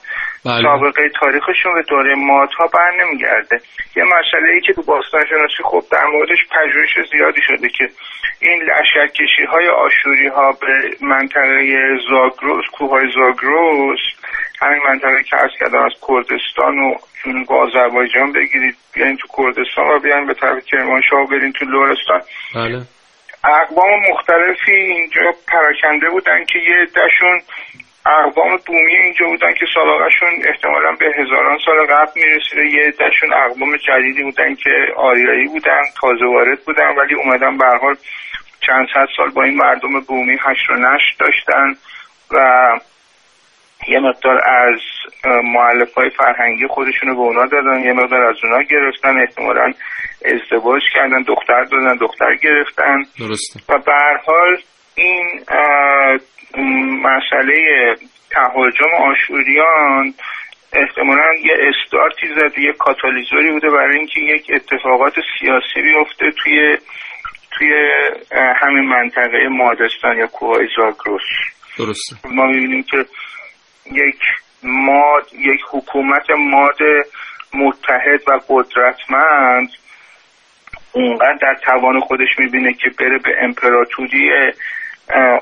بله. سابقه تاریخشون به دوره مادها بر نمیگرده یه مسئله ای که تو باستان شناسی خب در موردش پژوهش زیادی شده که این لشکرکشی های آشوری ها به منطقه زاگروس کوههای زاگروس همین منطقه که از کردم از کردستان و جنوب آذربایجان بگیرید بیاین تو کردستان و بیاین به طرف کرمانشاه برین تو لورستان بله. اقوام مختلفی اینجا پراکنده بودن که یه عدهشون اقوام بومی اینجا بودن که سابقهشون احتمالا به هزاران سال قبل می‌رسیده. یه عدهشون اقوام جدیدی بودن که آریایی بودن تازه وارد بودن ولی اومدن به حال چند صد سال با این مردم بومی هشت و نشت داشتن و یه مقدار از معلف های فرهنگی خودشون رو به اونا دادن یه مقدار از اونا گرفتن احتمالا ازدواج کردن دختر دادن دختر گرفتن. درسته. و به هر حال این مسئله تهاجم آشوریان احتمالا یه استارتی زده یه کاتالیزوری بوده برای اینکه یک اتفاقات سیاسی بیفته توی توی همین منطقه مادستان یا کوهای زاگرس درسته. ما می‌بینیم که یک ماد یک حکومت ماد متحد و قدرتمند اونقدر در توان خودش می‌بینه که بره به امپراتوری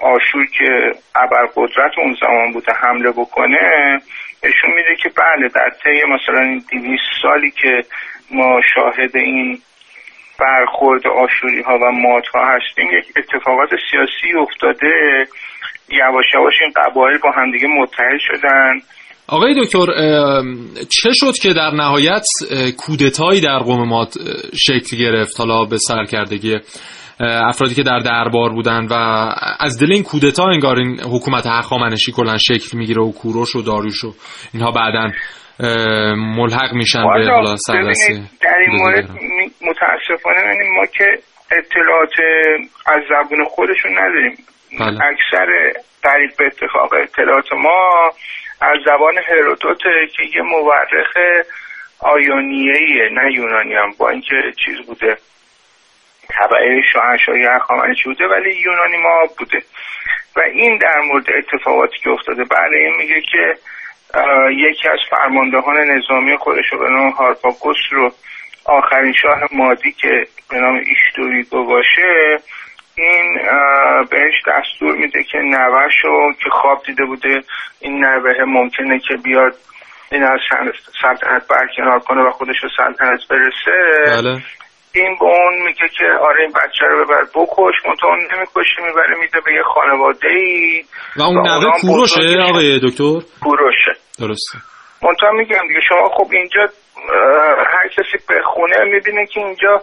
آشور که ابرقدرت اون زمان بوده حمله بکنه نشون میده که بله در طی مثلا این 200 سالی که ما شاهد این برخورد آشوری ها و مات ها هستیم یک اتفاقات سیاسی افتاده یواش یواش این قبایل با همدیگه متحد شدن. آقای دکتر چه شد که در نهایت کودتایی در قوم مات شکل گرفت؟ حالا به سرکردگی افرادی که در دربار بودن و از دل این کودتا انگار این حکومت هخامنشی کلا شکل می‌گیره و کوروش و داریوش و اینها بعدا ملحق میشن به حالا در این مورد متاسفانه یعنی ما که اطلاعات از زبون خودشون نداریم. بله. اکثر قریب به اتفاق اطلاعات ما از زبان هرودوته که یه مورخ آیونیهیه نه یونانی هم با اینکه چیز بوده طبعه شاهنشاهی هخامنشی بوده ولی یونانی ما بوده و این در مورد اتفاقاتی که افتاده بعد این میگه که یکی از فرماندهان نظامی خودش رو به نام هارپاکوس رو آخرین شاه مادی که به نام ایشتوریگو باشه این بهش دستور میده که نوهشو که خواب دیده بوده این نوه ممکنه که بیاد این از سلطنت برکنار کنه و خودش رو سلطنت برسه. بله. این به اون میگه که آره این بچه رو ببر بکش منتها اون نمی‌کشه می‌بره میده به یه خانواده ای و اون نوه کوروشه آقای دکتر؟ کوروشه. درسته. منتها میگم دیگه شما خب اینجا هر کسی به خونه می‌بینه که اینجا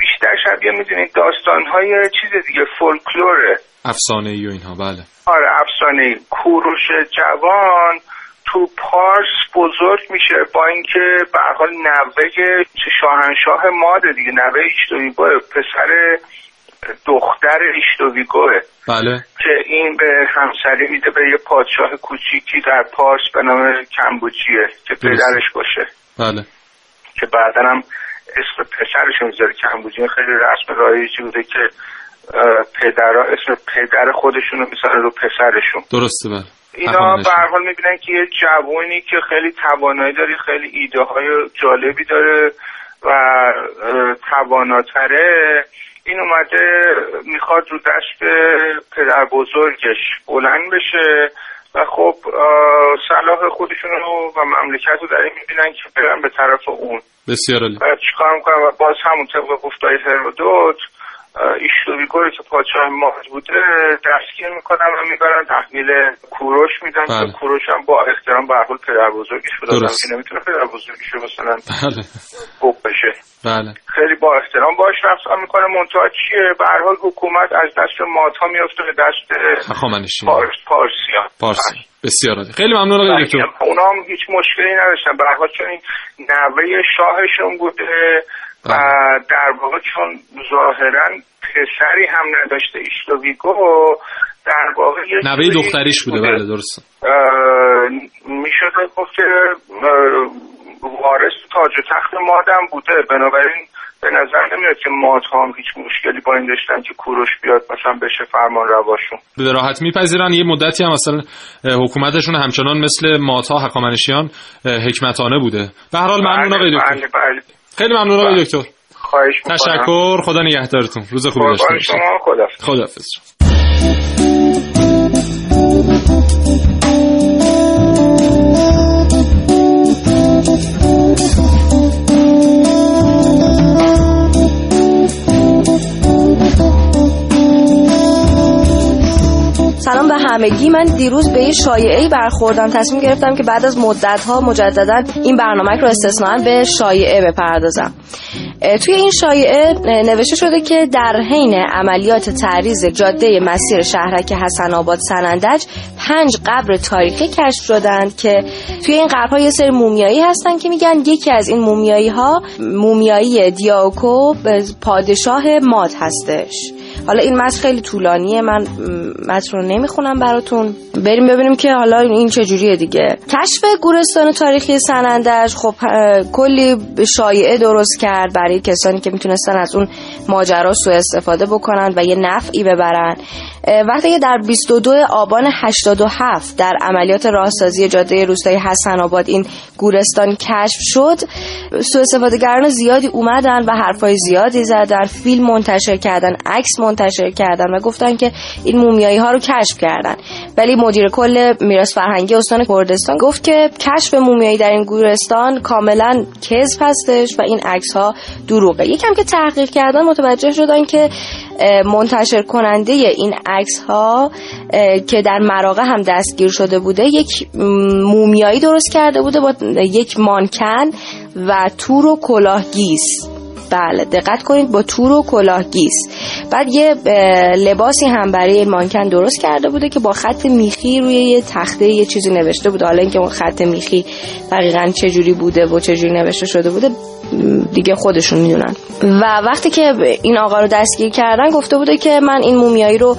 بیشتر شبیه می‌دونید داستان های چیز دیگه فولکلوره. افسانه ای و اینها بله. آره افسانه ای کوروش جوان تو پارس بزرگ میشه با اینکه به حال نوه شاهنشاه ماده دیگه نوه ایشتویگوه پسر دختر ایشتویگوه. بله. که این به همسری میده به یه پادشاه کوچیکی در پارس به نام کمبوجیه که پدرش باشه. بله. که بعدا هم اسم پسرش می‌ذاره کمبوجیه خیلی رسم رایجی بوده که پدرها اسم پدر خودشون رو رو پسرشون. درسته بله. اینا به هر حال می‌بینن که یه جوانی که خیلی توانایی داره خیلی ایده های جالبی داره و تواناتره. این اومده می‌خواد رو دست پدر بزرگش بلند بشه. و خب صلاح خودشون رو و مملکت رو در این می‌بینن که برن به طرف اون. بسیار عالی. و چیکار می‌کنن؟ و باز همون طبق گفتای هرودوت ایشتوریگوری که پادشاه ماد بوده دستگیر می‌کنن و می‌برن تحمیل کوروش میدن بله. که کوروش هم با احترام به حال پدر بزرگش بود. که نمی‌تونه پدر بزرگش مثلا بله. گفت بشه. بله. خیلی با احترام باش رفتار می‌کنه. منتها چیه؟ به هر حال حکومت از دست مادها میفته به دست پارس پارسیان. پارسی. بسیار عالی. خیلی ممنون آقای دکتر. اونا هم هیچ مشکلی نداشتن. به هر حال چون این نوه شاهشون بوده. و در واقع چون ظاهرا پسری هم نداشته ایشتویگو در واقع نوه دختریش بوده. بله درسته. می‌شد گفت که وارث تاج و تخت مادم بوده. بنابراین به نظر نمیاد که مادها هم هیچ مشکلی با این داشتن که کوروش بیاد مثلا بشه فرمان رواشون. به راحت میپذیرن. یه مدتی هم مثلا حکومتشون همچنان مثل ماتا حکامنشیان حکمتانه بوده. به هر حال ممنون آقای دکتر. بله بله. خیلی ممنون آقای دکتر. خواهش می‌کنم. تشکر. خدا نگهدارتون. روز خوبی داشته باشید. شما. خدافظ سلام به همگی. من دیروز به یه شایعه برخوردم. تصمیم گرفتم که بعد از مدت ها مجددا این برنامه رو استثنان به شایعه بپردازم. توی این شایعه نوشته شده که در حین عملیات تعریض جاده مسیر شهرک حسن آباد سنندج پنج قبر تاریخی کشف شدند که توی این قبرها یه سری مومیایی هستن که میگن یکی از این مومیایی ها مومیایی دیاکو پادشاه ماد هستش. حالا این متن خیلی طولانیه. من متن رو نمی‌خونم براتون. بریم ببینیم که حالا این چجوریه دیگه. کشف گورستان تاریخی سنندج خب کلی شایعه درست کرد برای کسانی که می‌تونستن از اون ماجرا سوء استفاده بکنن و یه نفعی ببرن. وقتی که در 22 آبان 87 در عملیات راهسازی جاده روستای حسن آباد این گورستان کشف شد سوء استفادهگران زیادی اومدن و حرفای زیادی زدن فیلم منتشر کردن عکس منتشر کردن و گفتن که این مومیایی ها رو کشف کردن. ولی مدیر کل میراث فرهنگی استان کردستان گفت که کشف مومیایی در این گورستان کاملا کذب هستش و این عکس ها دروغه. یکم که تحقیق کردن متوجه شدن که منتشر کننده این عکس ها که در مراغه هم دستگیر شده بوده یک مومیایی درست کرده بوده با یک مانکن و تور و کلاهگیس بله دقت کنید با تور و کلاهگیس بعد یه لباسی هم برای مانکن درست کرده بوده که با خط میخی روی یه تخته یه چیزی نوشته بوده. حالا اینکه اون خط میخی دقیقا چجوری بوده و چجوری نوشته شده بوده. دیگه خودشون می‌دونن. و وقتی که این آقا رو دستگیر کردن گفته بوده که من این مومیایی رو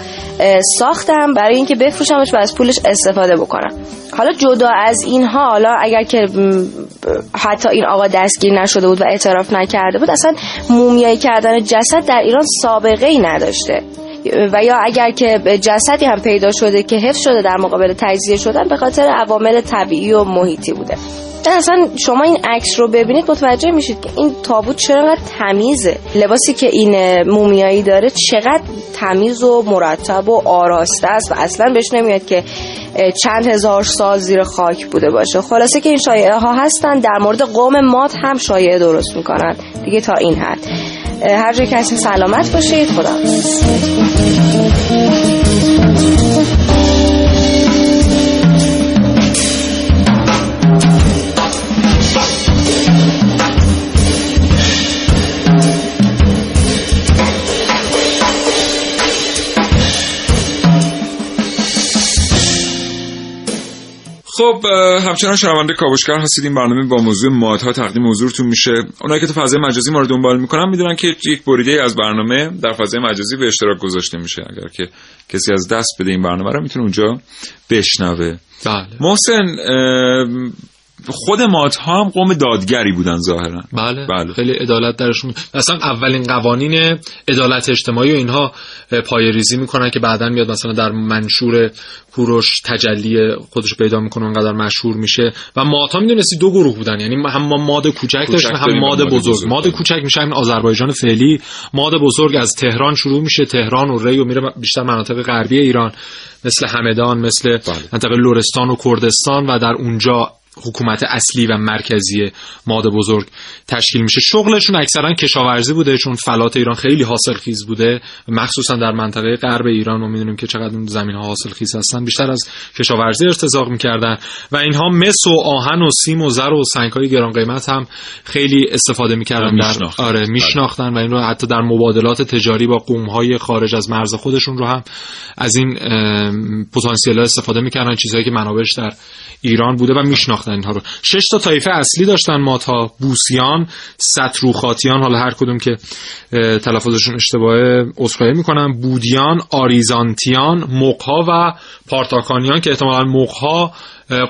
ساختم برای اینکه بفروشمش و از پولش استفاده بکنم. حالا جدا از اینها حالا اگر که حتی این آقا دستگیر نشده بود و اعتراف نکرده بود اصلا مومیایی کردن جسد در ایران سابقه ای نداشته. و یا اگر که جسدی هم پیدا شده که حفظ شده در مقابل تجزیه شدن به خاطر عوامل طبیعی و محیطی بوده. اصلا شما این عکس رو ببینید متوجه میشید که این تابوت چقدر تمیزه. لباسی که این مومیایی داره چقدر تمیز و مرتب و آراسته است و اصلا بهش نمیاد که چند هزار سال زیر خاک بوده باشه. خلاصه که این شایعه ها هستن در مورد قوم ماد هم شایعه درست می‌کنن. دیگه تا این حد. هر جای کسی سلامت باشید. خدا خب همچنان شنونده کاوشگر هستید. این برنامه با موضوع مادها تقدیم حضورتون میشه. اونایی که تو فضای مجازی ما رو دنبال می‌کنن می‌دونن که یک بریده از برنامه در فضای مجازی به اشتراک گذاشته میشه. اگر که کسی از دست بده این برنامه رو می‌تونه اونجا بشنوه. بله. محسن خود مات ها هم قوم دادگری بودن ظاهرا. بله, بله. خیلی عدالت درشون. اصلا اولین قوانین عدالت اجتماعی و اینها پای ریزی می‌کنن که بعدا میاد مثلا در منشور کوروش تجلی خودش پیدا می‌کنه انقدر مشهور میشه. و مات ها می‌دونستی دو گروه بودن. یعنی هم ماد کوچک داشتن هم ماد بزرگ. بزرگ. ماد کوچک میشه همین آذربایجان فعلی. ماد بزرگ از تهران شروع میشه. تهران و ری و میره بیشتر مناطق غربی ایران مثل همدان مثل بله. منطقه لورستان و کردستان و در اونجا حکومت اصلی و مرکزی ماد بزرگ تشکیل میشه. شغلشون اکثرا کشاورزی بوده چون فلات ایران خیلی حاصل خیز بوده. مخصوصا در منطقه غرب ایران و می‌دونیم که چقدر اون زمین ها حاصل خیز هستن. بیشتر از کشاورزی ارتزاق می‌کردن. و اینها مس و آهن و سیم و زر و سنگ های گران قیمت هم خیلی استفاده می‌کردن در آره بله. میشناختن و این رو حتی در مبادلات تجاری با قوم های خارج از مرز خودشون رو هم از این پتانسیل استفاده می‌کردن. چیزهایی که منابعش در ایران بوده و میشناختن. اینها رو. شش تا طایفه اصلی داشتن ماتا بوسیان ستروخاتیان حالا هر کدوم که تلفظشون اشتباهه عذرخواهی می‌کنم. بودیان آریزانتیان مقها و پارتاکانیان که احتمالا مقها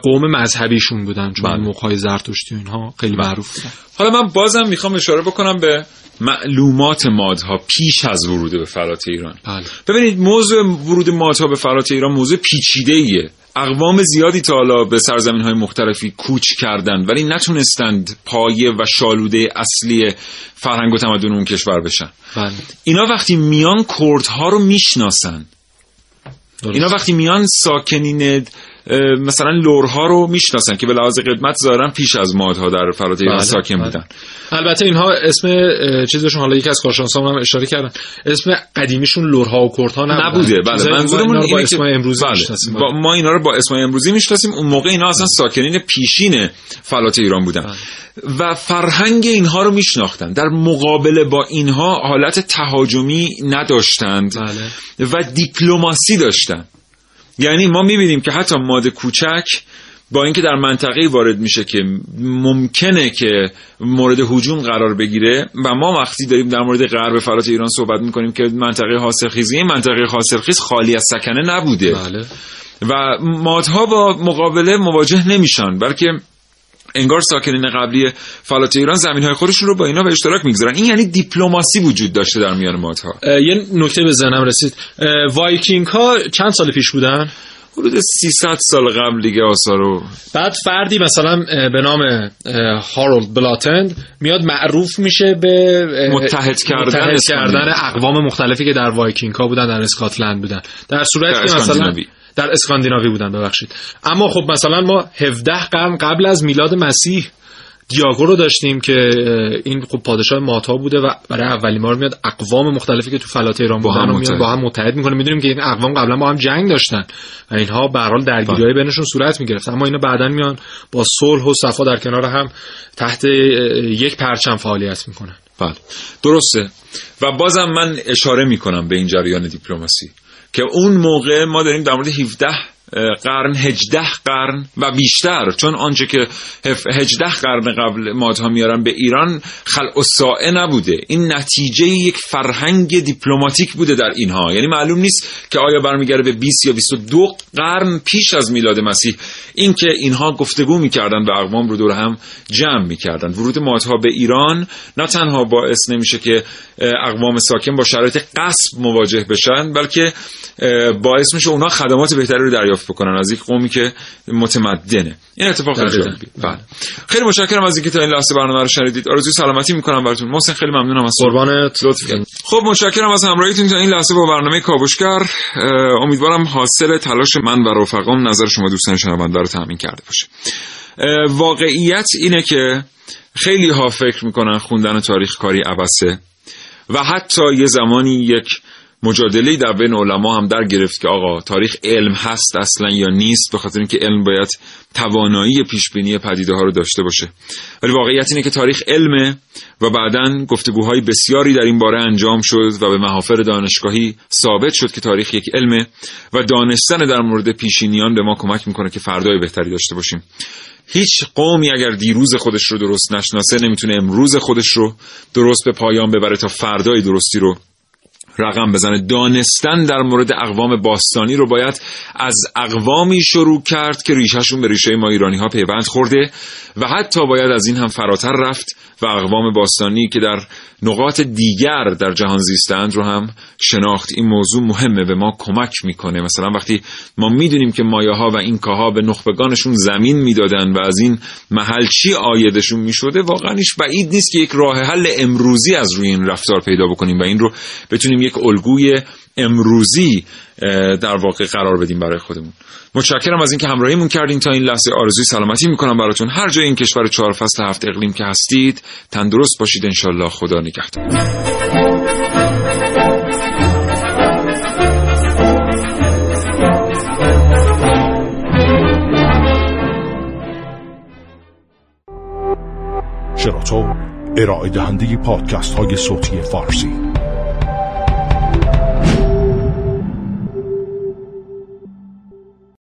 قوم مذهبیشون بودن چون بله. مقهای زرتشتی و اینها خیلی معروف بودن. حالا من بازم می‌خوام اشاره بکنم به معلومات مادها پیش از ورود به فرات ایران. بله. ببینید موضوع ورود مادها به فرات ایران موضوع پیچیده ایه اقوام زیادی تا حالا به سرزمین های مختلفی کوچ کردند ولی نتونستند پایه و شالوده اصلی فرهنگ و تمدن اون کشور بشن. بله. اینا وقتی میان کردها رو می‌شناسن. اینا وقتی میان ساکنین مثلا لورها رو می‌شناسن که به لحاظ قدمت ظاهرا پیش از مادها در فلات ایران بله، ساکن بله. بودن البته اینها اسم چیزشون حالا یکی از کارشناسان هم اشاره کردن اسم قدیمیشون لورها و کردها. نبوده بله ما منظورمون با اینه که اسم امروزی بله. می‌شناسیم. با ما اینا رو با اسم امروزی می‌شناسیم اون موقع اینا اصلا ساکنین پیشین فلات ایران بودن بله. و فرهنگ اینها رو میشناختن در مقابله با اینها حالت تهاجمی نداشتند بله. و دیپلماسی داشتن یعنی ما می‌بینیم که حتی ماده کوچک با اینکه در منطقه وارد میشه که ممکنه که مورد هجوم قرار بگیره و ما وقتی داریم در مورد غرب فلات ایران صحبت می‌کنیم که منطقه حاصلخیزی این منطقه حاصلخیز خالی از سکنه نبوده بله. و مادها با مقابله مواجه نمیشن بلکه انگار ساکنین قبلی فلات ایران زمین های خودشون رو با اینا به اشتراک می‌گذارن. این یعنی دیپلماسی وجود داشته در میان مادها اه، یه نکته به ذهنم رسید. وایکینگ ها چند سال پیش بودن؟ حدود 300 سال قبل دیگه آثارو بعد فردی مثلا به نام هارولد بلاتند میاد معروف میشه به متحد کردن متحد. کردن اقوام مختلفی که در وایکینگ ها بودن در اسکاتلند بودن. در صورتی که مثلا. در اسکاندیناوی بودن ببخشید. اما خب مثلا ما 17 قرن قبل از میلاد مسیح دیاگو رو داشتیم که این خب پادشاه ماتا بوده و برای اولین بار میاد اقوام مختلفی که تو فلات ایران با بودن هم رو میاد متحد. با هم متحد می‌کنه. می‌دونیم که این اقوام قبلا با هم جنگ داشتن و اینها به هر حال درگیری های بینشون صورت می‌گرفت. اما اینا بعدا میان با صلح و صفا در کنار هم تحت یک پرچم فعالیت می‌کنن. بله. درسته. و بازم من اشاره می‌کنم به این جریان دیپلماسی. که اون موقع ما داریم در مورد 17 قرن 18 قرن و بیشتر. چون آنچه که 18 قرن قبل مادها میارن به ایران خلق و سائه نبوده. این نتیجه یک فرهنگ دیپلماتیک بوده در اینها. یعنی معلوم نیست که آیا برمیگرده به 20 یا 22 قرن پیش از میلاد مسیح. اینکه اینها گفتگو می‌کردن و اقوام رو دور هم جمع می‌کردن ورود مادها به ایران نه تنها باعث نمیشه که اقوام ساکن با شرایط قصب مواجه بشن بلکه باعث میشه اونها خدمات بهتری رو دریافت بکنن از یک قومی که متمدنه. این اتفاق خیلی دقیقاً. جالبی بله. خیلی متشکرم از اینکه تا این لحظه برنامه رو شنیدید. آرزوی سلامتی می‌کنم براتون. محسن خیلی ممنونم از قربانت. لطف کردید. خب متشکرم از همراهیتون تا این لحظه با برنامه کاوشگر. امیدوارم حاصل تلاش من و رفقام نظر شما دوستان شنونده رو تامین کرده باشه. واقعیت اینه که خیلی ها فکر می‌کنن خوندن تاریخ کاری عبسه و حتی یه زمانی یک مجادله در بین علما هم در گرفت که آقا تاریخ علم هست اصلا یا نیست به خاطر اینکه علم باید توانایی پیش بینی پدیده ها رو داشته باشه. ولی واقعیت اینه که تاریخ علمه و بعدا گفتگوهای بسیاری در این باره انجام شد و به محافل دانشگاهی ثابت شد که تاریخ یک علمه و دانستن در مورد پیشینیان به ما کمک می‌کنه که فردای بهتری داشته باشیم. هیچ قومی اگر دیروز خودش رو درست نشناسه نمی‌تونه امروز خودش رو درست به پایان ببره تا فردای درستی رو رقم بزنه. دانستن در مورد اقوام باستانی رو باید از اقوامی شروع کرد که ریشهشون به ریشه ما ایرانی ها پیوند خورده و حتی باید از این هم فراتر رفت. و اقوام باستانی که در نقاط دیگر در جهان زیستند رو هم شناخت. این موضوع مهمه به ما کمک می‌کنه. مثلا وقتی ما می‌دونیم که مایه ها و اینکاها به نخبگانشون زمین می‌دادن و از این محل چی آیدشون می‌شده واقعا هیچ بعید نیست که یک راه حل امروزی از روی این رفتار پیدا بکنیم و این رو بتونیم یک الگوی امروزی در واقع قرار بدیم برای خودمون. متشکرم از اینکه همراهیمون کردین تا این لحظه. آرزوی سلامتی می‌کنم براتون. هر جای این کشور چهار فصل هفت اقلیم که هستید تندرست باشید. انشالله خدا نگهدار. شراطو ارائه دهنده پادکست های صوتی فارسی.